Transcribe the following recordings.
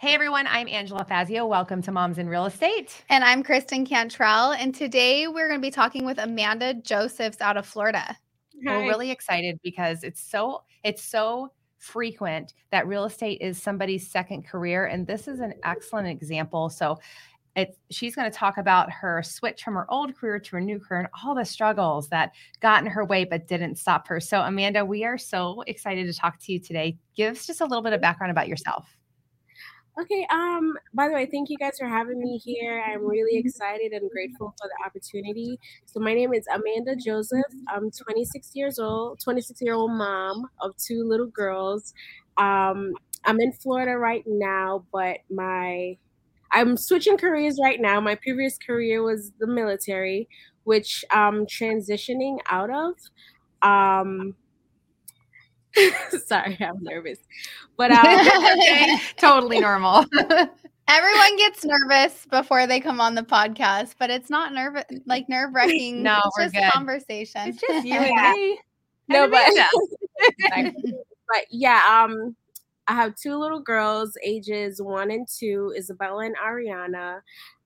Hey everyone, I'm Angela Fazio. Welcome to Moms in Real Estate. And I'm Kristen Cantrell. And today we're going to be talking with Amanda Josephs out of Florida. Hi. We're really excited because it's so it's so frequent that real estate is somebody's second career. And this is an excellent example. So it, she's going to talk about her switch from her old career to her new career and all the struggles that got in her way but didn't stop her. So, Amanda, we are so excited to talk to you today. Give us just a little bit of background about yourself. Okay. Um. By the way, thank you guys for having me here. I'm really excited and grateful for the opportunity. So my name is Amanda Joseph. I'm 26 years old, 26 year old mom of two little girls. Um. I'm in Florida right now, but my I'm switching careers right now. My previous career was the military, which I'm transitioning out of. Um, Sorry, I'm nervous. But um, okay, totally normal. Everyone gets nervous before they come on the podcast, but it's not nervous like nerve wracking. No, it's we're just good. conversation. It's just you and me. no, but but yeah, um, I have two little girls, ages one and two, Isabella and Ariana.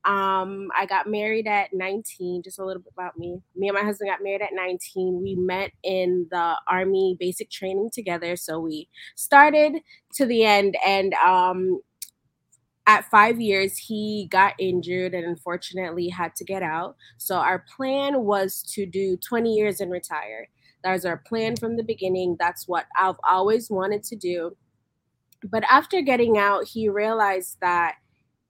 Um, I got married at 19, just a little bit about me. Me and my husband got married at 19. We met in the army basic training together. So we started to the end and um at five years he got injured and unfortunately had to get out. So our plan was to do 20 years and retire. That was our plan from the beginning. That's what I've always wanted to do. But after getting out, he realized that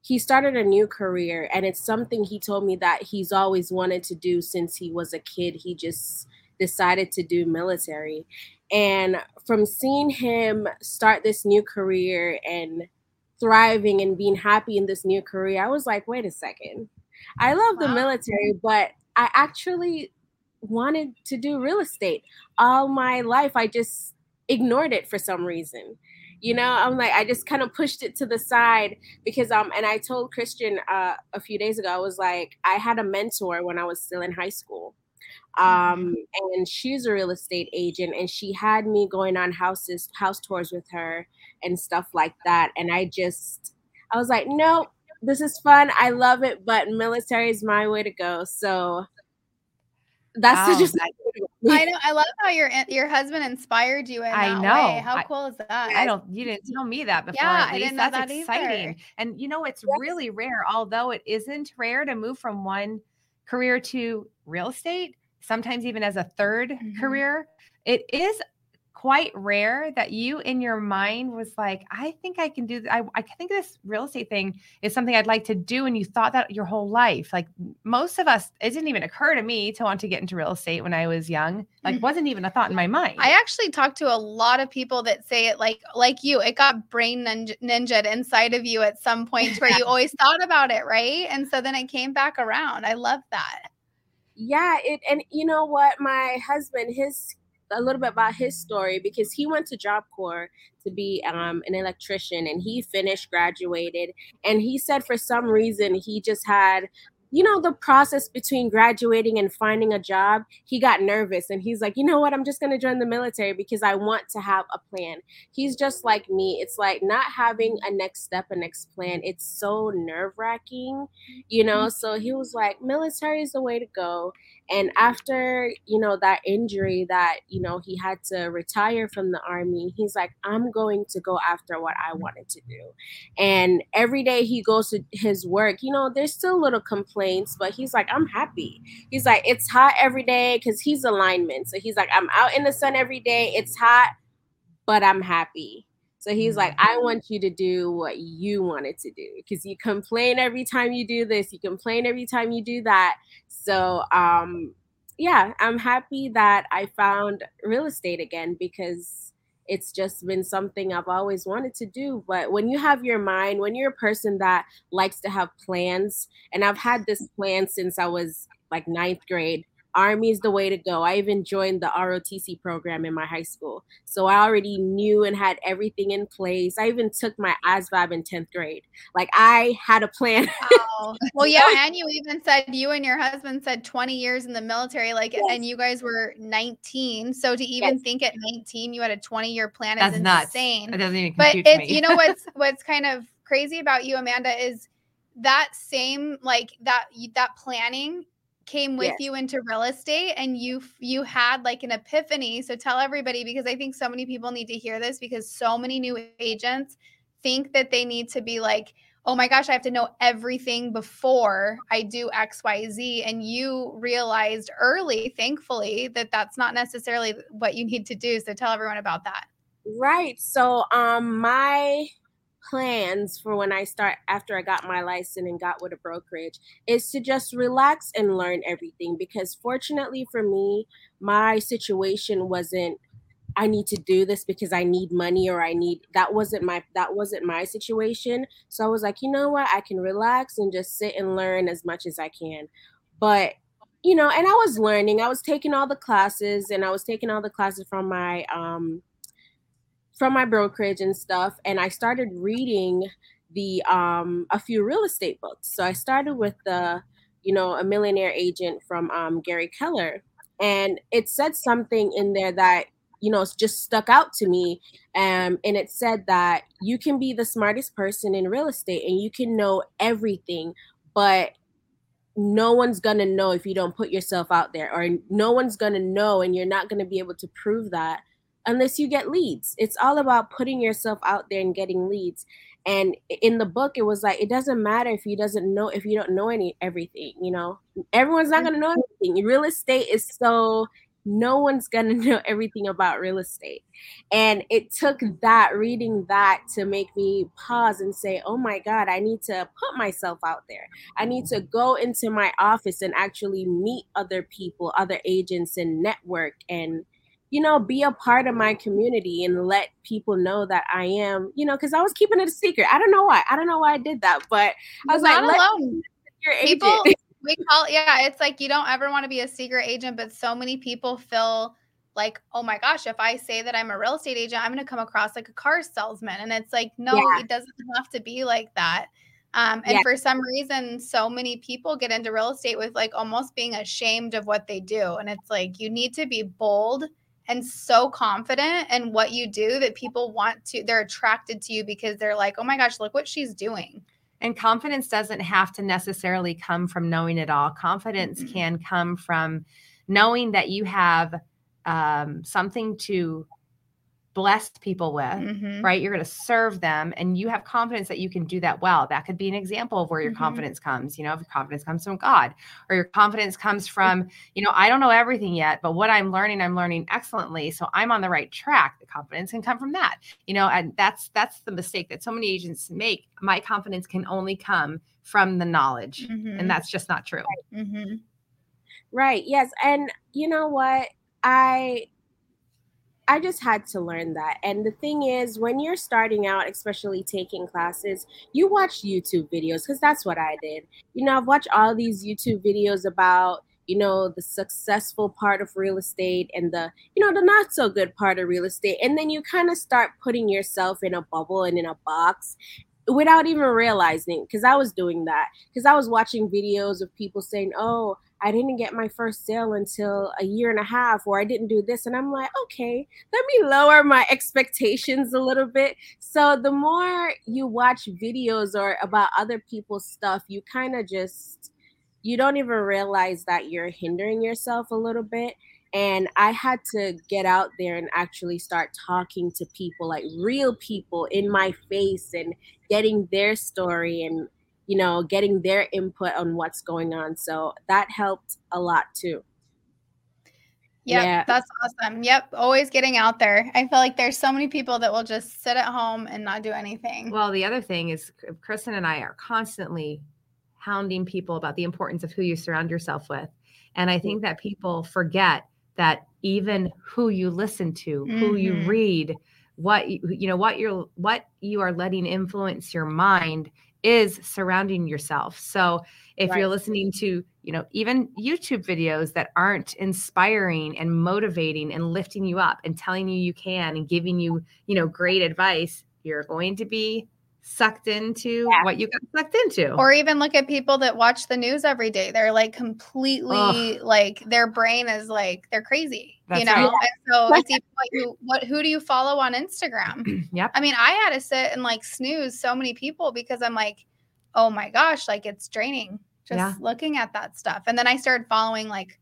he started a new career and it's something he told me that he's always wanted to do since he was a kid. He just decided to do military. And from seeing him start this new career and thriving and being happy in this new career i was like wait a second. I love the military but i actually wanted to do real estate. All my life i just ignored it for some reason you know i'm like i just kind of pushed it to the side because um and i told Kristen uh, a few days ago i was like i had a mentor when i was still in high school. Um and she's a real estate agent and she had me going on houses house tours with her and stuff like that and i just i was like no this is fun i love it but military is my way to go. So that's Wow, just that- I know. I love how your your husband inspired you in I know. way. How I- cool is that? I don't. You didn't tell me that before. Yeah, I didn't know That's that either. And you know, it's Yes. really rare. Although it isn't rare to move from one career to real estate, sometimes even as a 3rd Mhm. career, it is quite rare that you in your mind was like, I think I can do. th- I I think this real estate thing is something I'd like to do, and you thought that your whole life. Like most of us, it didn't even occur to me to want to get into real estate when I was young. Like Mhm. wasn't even a thought in my mind. I actually talked to a lot of people that say it like like you. It got brain ninja ninja inside of you at some point where you always thought about it, right? And so then it came back around. I love that. yeah it and you know what my husband his a little bit about his story because he went to job corps to be um, an electrician and he finished graduated and he said for some reason he just had you know the process between graduating and finding a job he got nervous and he's like you know what? I'm just going to join the military because i want to have a plan. He's just like me. It's like not having a next step a next plan. It's so nerve wracking you know? So he was like military is the way to go and after you know that injury that you know he had to retire from the army he's like i'm going to go after what i wanted to do. And every day he goes to his work you know there's still little complaints but he's like i'm happy. He's like it's hot every day because he's a lineman. So he's like i'm out in the sun every day it's hot but i'm happy so he's like, I want you to do what you wanted to do because you complain every time you do this, you complain every time you do that. So, um, yeah, I'm happy that I found real estate again because it's just been something I've always wanted to do. But when you have your mind, when you're a person that likes to have plans, and I've had this plan since I was like ninth grade. Army is the way to go. I even joined the ROTC program in my high school. So I already knew and had everything in place. I even took my ASVAB in 10th grade. Like I had a plan. Wow. Well, yeah. And you even said you and your husband said 20 years in the military, like, yes. and you guys were 19. So to even yes. think at 19, you had a 20 year plan That's is insane. Nuts. It doesn't even confuse me. But it's, you know, what's, what's kind of crazy about you, Amanda, is that same, like that, that planning came with yes. you into real estate and you you had like an epiphany so tell everybody because i think so many people need to hear this because so many new agents think that they need to be like oh my gosh i have to know everything before i do xyz and you realized early thankfully that that's not necessarily what you need to do so tell everyone about that right so um my plans for when I start after I got my license and got with a brokerage is to just relax and learn everything because fortunately for me, my situation wasn't I need to do this because I need money or I need that wasn't my that wasn't my situation. So I was like, you know what? I can relax and just sit and learn as much as I can. But you know, and I was learning. I was taking all the classes and I was taking all the classes from my um from my brokerage and stuff and i started reading the um a few real estate books. So i started with the you know a millionaire agent from um, gary keller and it said something in there that you know just stuck out to me um, and it said that you can be the smartest person in real estate and you can know everything but no one's gonna know if you don't put yourself out there or no one's gonna know and you're not gonna be able to prove that unless you get leads. It's all about putting yourself out there and getting leads. And in the book, it was like it doesn't matter if you doesn't know if you don't know any everything. You know, everyone's not gonna know mm-hmm. everything. Real estate is so no one's gonna know everything about real estate. And it took that reading that to make me pause and say, "Oh my God, I need to put myself out there. I need to go into my office and actually meet other people, other agents, and network and." You know, be a part of my community and let people know that I am, you know, because I was keeping it a secret. I don't know why. I don't know why I did that, but I was You're like, not alone. People, we call, yeah, it's like you don't ever want to be a secret agent, but so many people feel like, oh my gosh, if I say that I'm a real estate agent, I'm going to come across like a car salesman. And it's like, no, yeah. it doesn't have to be like that. Um, and yeah. for some reason, so many people get into real estate with like almost being ashamed of what they do. And it's like, you need to be bold and so confident in what you do that people want to, they're attracted to you because they're like, oh my gosh, look what she's doing. And confidence doesn't have to necessarily come from knowing it all. Confidence mm-hmm. can come from knowing that you have um, something to blessed people with, mm-hmm. right? You're going to serve them and you have confidence that you can do that well. That could be an example of where your mm-hmm. confidence comes. You know, if your confidence comes from God or your confidence comes from, you know, I don't know everything yet, but what I'm learning, I'm learning excellently. So I'm on the right track. The confidence can come from that, you know, and that's, that's the mistake that so many agents make. My confidence can only come from the knowledge. Mm-hmm. And that's just not true. Mm-hmm. Right. Yes. And you know what? I I just had to learn that. And the thing is, when you're starting out, especially taking classes, you watch YouTube videos because that's what I did. You know, I've watched all these YouTube videos about, you know, the successful part of real estate and the, you know, the not so good part of real estate. And then you kind of start putting yourself in a bubble and in a box without even realizing because I was doing that because I was watching videos of people saying, "Oh, I didn't get my first sale until a year and a half, or I didn't do this," and I'm like, "Okay, let me lower my expectations a little bit." So the more you watch videos or about other people's stuff, you kind of just you don't even realize that you're hindering yourself a little bit and I had to get out there and actually start talking to people, like real people in my face, and getting their story and, you know, getting their input on what's going on. So that helped a lot too. Yep, yeah, that's awesome. Yep, always getting out there. I feel like there's so many people that will just sit at home and not do anything. Well, the other thing is, Kristen and I are constantly hounding people about the importance of who you surround yourself with. And I think mm-hmm. that people forget that even who you listen to, mm-hmm. who you mm-hmm. read, what you, you know, what you're what you are letting influence your mind is surrounding yourself. So if right. you're listening to you know, even YouTube videos that aren't inspiring and motivating and lifting you up and telling you you can and giving you, you know, great advice, you're going to be sucked into yeah. what you got sucked into. Or even look at people that watch the news every day. They're like completely Ugh. like their brain is like they're crazy. That's you know? Right. And so it's even what you what who do you follow on Instagram? yep. I mean, I had to sit and like snooze so many people because I'm like, oh my gosh, like it's draining just yeah. looking at that stuff. And then I started following like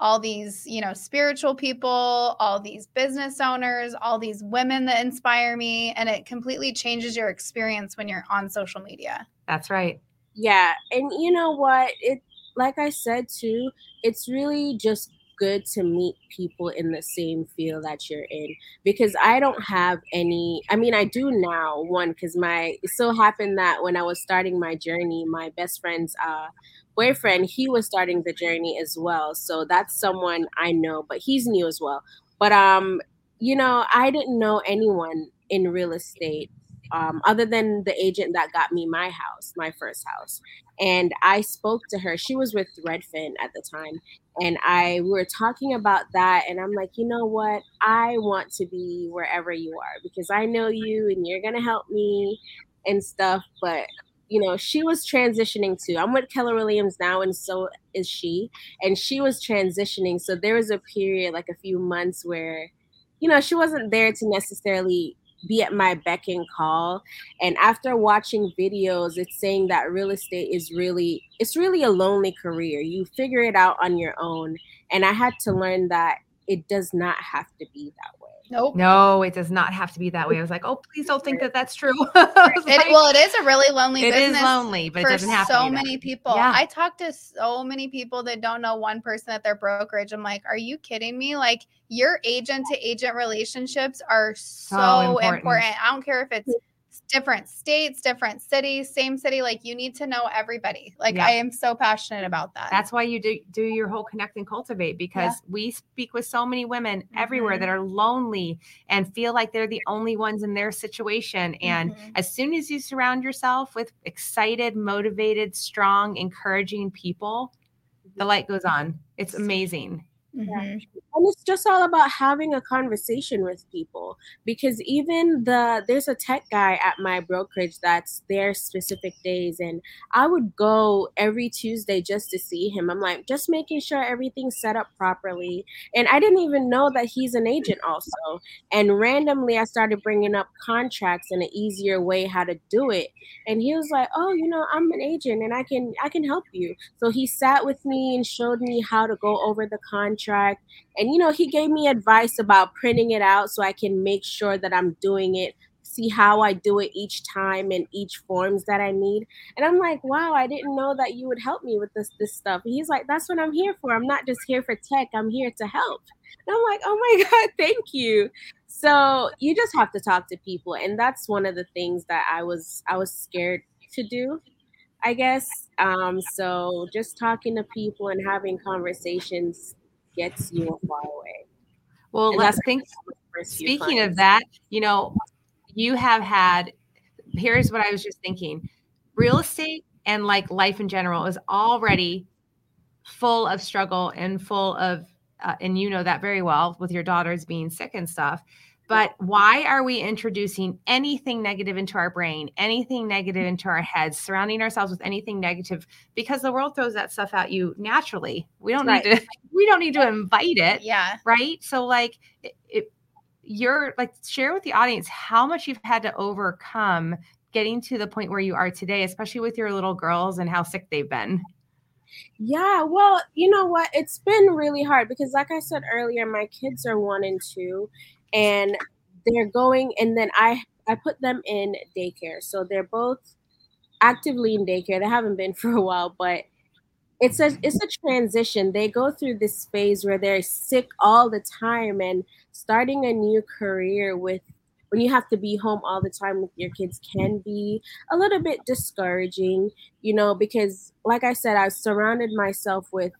all these, you know, spiritual people, all these business owners, all these women that inspire me. And it completely changes your experience when you're on social media. That's right. Yeah. And you know what? It, like I said too, it's really just good to meet people in the same field that you're in because I don't have any I mean I do now one cuz my it so happened that when I was starting my journey my best friend's uh boyfriend, he was starting the journey as well. So that's someone I know, but he's new as well. But um, you know, I didn't know anyone in real estate um, other than the agent that got me my house, my first house. And I spoke to her. She was with Redfin at the time. And I we were talking about that. And I'm like, you know what? I want to be wherever you are because I know you and you're going to help me and stuff. But you know, she was transitioning too. I'm with Keller Williams now, and so is she. And she was transitioning. So there was a period, like a few months, where, you know, she wasn't there to necessarily be at my beck and call. And after watching videos, it's saying that real estate is really, it's really a lonely career. You figure it out on your own. And I had to learn that it does not have to be that way. Nope. No, it does not have to be that way. I was like, oh, please don't think that that's true. it, like, well, it is a really lonely it business. It is lonely, but it doesn't have so many people. Yeah. I talk to so many people that don't know one person at their brokerage. I'm like, are you kidding me? Like your agent to agent relationships are so, so important. important. I don't care if it's different states, different cities, same city. Like you need to know everybody. Like yeah. I am so passionate about that. That's why you do do your whole connect and cultivate because yeah. we speak with so many women mm-hmm. everywhere that are lonely and feel like they're the only ones in their situation. And mm-hmm. as soon as you surround yourself with excited, motivated, strong, encouraging people, the light goes on. It's amazing. Mm-hmm. And it's just all about having a conversation with people because even the there's a tech guy at my brokerage that's there specific days and I would go every Tuesday just to see him. I'm like just making sure everything's set up properly. And I didn't even know that he's an agent also. And randomly I started bringing up contracts and an easier way how to do it. And he was like, "Oh, you know, I'm an agent and I can I can help you." So he sat with me and showed me how to go over the contract contract. And, you know, he gave me advice about printing it out so I can make sure that I'm doing it, see how I do it each time and each forms that I need. And I'm like, wow, I didn't know that you would help me with this this stuff. And he's like, that's what I'm here for. I'm not just here for tech. I'm here to help. And I'm like, oh my God, thank you. So you just have to talk to people. And that's one of the things that I was I was scared to do I guess. Um, so just talking to people and having conversations gets you a far away. Well, and let's think. Speaking of that, you know, you have had. Here's what I was just thinking: real estate and like life in general is already full of struggle and full of, uh, and you know that very well with your daughters being sick and stuff. But why are we introducing anything negative into our brain, anything negative into our heads, surrounding ourselves with anything negative? Because the world throws that stuff at you naturally. We don't right. need to. We don't need to invite it. Yeah. Right. So like, it, it, you're like share with the audience how much you've had to overcome getting to the point where you are today, especially with your little girls and how sick they've been. Yeah, well, you know what? It's been really hard because, like I said earlier, my kids are one and two, and they're going and then i i put them in daycare. So they're both actively in daycare. They haven't been for a while but it's a it's a transition. They go through this phase where they're sick all the time and starting a new career with when you have to be home all the time with your kids can be a little bit discouraging you know because like i said i've surrounded myself with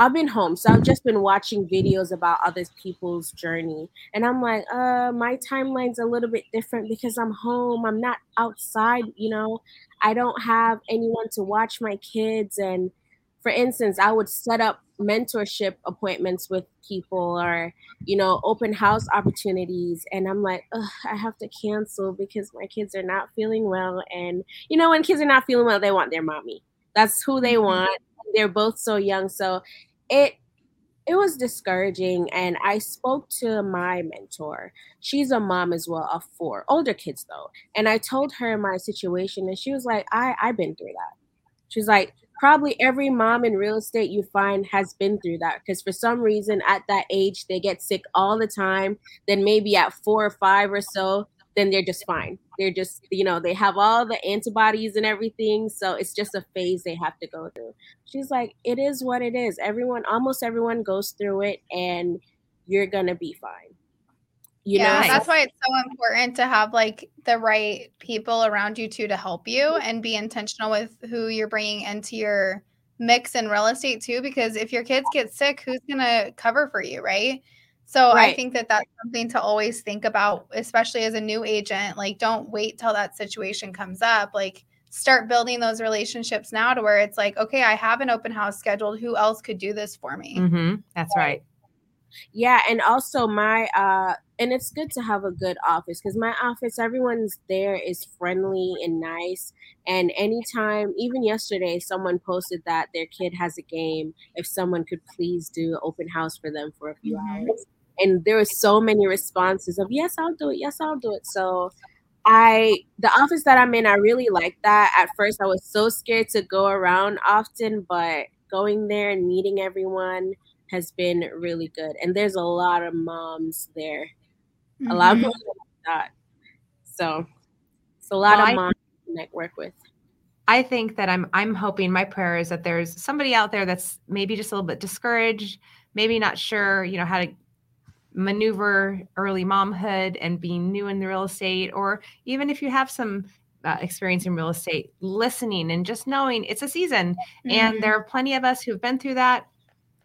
I've been home, so I've just been watching videos about other people's journey, and I'm like, uh, my timeline's a little bit different because I'm home. I'm not outside, you know. I don't have anyone to watch my kids, and for instance, I would set up mentorship appointments with people or, you know, open house opportunities. And I'm like, I have to cancel because my kids are not feeling well. And, you know, when kids are not feeling well, they want their mommy. That's who they mm-hmm. want. They're both so young. So it, it was discouraging and i spoke to my mentor. She's a mom as well of four older kids though. And i told her my situation and she was like i i've been through that. She's like probably every mom in real estate you find has been through that because for some reason at that age they get sick all the time then maybe at four or five or so then they're just fine they're just you know they have all the antibodies and everything so it's just a phase they have to go through. She's like it is what it is. Everyone almost everyone goes through it and you're gonna be fine. You yeah, know that's why it's so important to have like the right people around you too to help you and be intentional with who you're bringing into your mix in real estate too because if your kids get sick who's going to cover for you right so right. i think that that's something to always think about especially as a new agent like don't wait till that situation comes up like start building those relationships now to where it's like okay i have an open house scheduled who else could do this for me mm-hmm. that's right yeah and also my uh and it's good to have a good office because my office everyone's there is friendly and nice and anytime even yesterday someone posted that their kid has a game if someone could please do open house for them for a few mm-hmm. hours and there were so many responses of yes i'll do it yes i'll do it so i the office that i'm in i really like that at first i was so scared to go around often but going there and meeting everyone has been really good and there's a lot of moms there mm-hmm. a lot of mm-hmm. people that. So it's a lot well, of moms I, network with. I think that I'm I'm hoping my prayer is that there's somebody out there that's maybe just a little bit discouraged, maybe not sure, you know, how to maneuver early momhood and being new in the real estate, or even if you have some uh, experience in real estate, listening and just knowing it's a season. Mm-hmm. And there are plenty of us who've been through that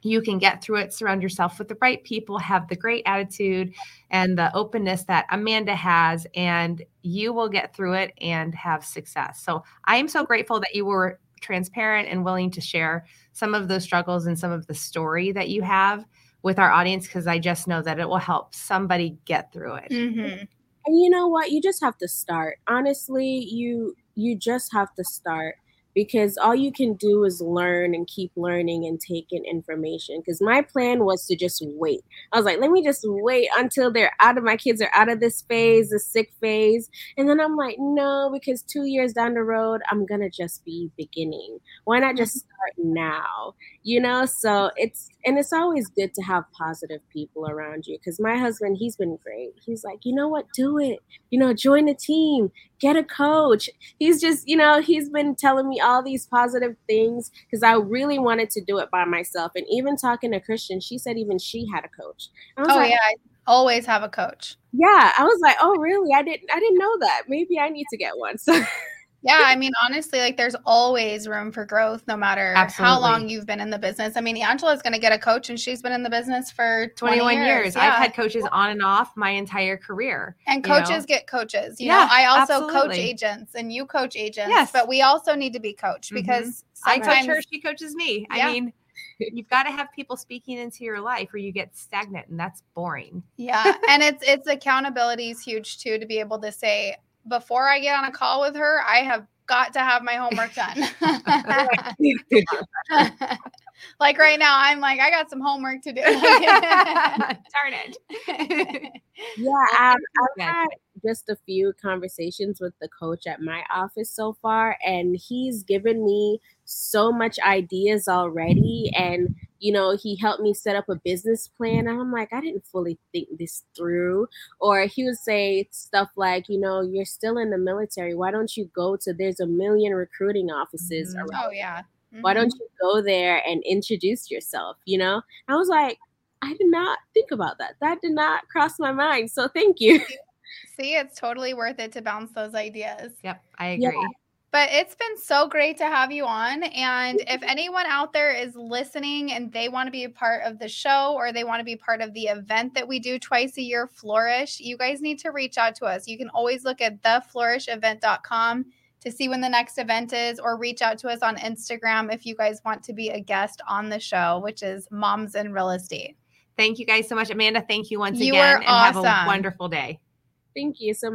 you can get through it surround yourself with the right people have the great attitude and the openness that amanda has and you will get through it and have success so i am so grateful that you were transparent and willing to share some of those struggles and some of the story that you have with our audience because i just know that it will help somebody get through it mm-hmm. and you know what you just have to start honestly you you just have to start because all you can do is learn and keep learning and taking information. Because my plan was to just wait. I was like, let me just wait until they're out of my kids are out of this phase, the sick phase. And then I'm like, no, because two years down the road, I'm gonna just be beginning. Why not just mm-hmm. start now? You know, so it's and it's always good to have positive people around you. Because my husband, he's been great. He's like, you know what, do it. You know, join a team, get a coach. He's just, you know, he's been telling me all these positive things because I really wanted to do it by myself. And even talking to Kristen, she said even she had a coach. oh like, yeah, I always have a coach. Yeah, I was like, oh really? I didn't, I didn't know that. Maybe I need to get one. So. Yeah, I mean, honestly, like there's always room for growth no matter Absolutely. how long you've been in the business. I mean, Angela's going to get a coach and she's been in the business for 21 years. years. Yeah. I've had coaches on and off my entire career. And coaches know? get coaches. You yeah, know, I also absolutely. coach agents and you coach agents. Yes. But we also need to be coached mm-hmm. because I coach her, she coaches me. Yeah. I mean, you've got to have people speaking into your life or you get stagnant and that's boring yeah and it's it's accountability is huge too to be able to say before I get on a call with her, I have got to have my homework done. like right now, I'm like, I got some homework to do. Darn it. yeah, I've, I've had just a few conversations with the coach at my office so far, and he's given me so much ideas already. And you know, he helped me set up a business plan. And I'm like, I didn't fully think this through. Or he would say stuff like, you know, you're still in the military. Why don't you go to, there's a million recruiting offices mm-hmm. around. Oh, yeah. Mm-hmm. Why don't mm-hmm. you go there and introduce yourself? You know, I was like, I did not think about that. That did not cross my mind. So thank you. See, it's totally worth it to bounce those ideas. Yep, I agree. Yeah. But it's been so great to have you on. And if anyone out there is listening and they want to be a part of the show or they want to be part of the event that we do twice a year, Flourish, you guys need to reach out to us. You can always look at theflourishevent.com to see when the next event is or reach out to us on Instagram if you guys want to be a guest on the show, which is Moms in Real Estate. Thank you guys so much. Amanda, thank you once You again. were and have a wonderful day. Thank you so much.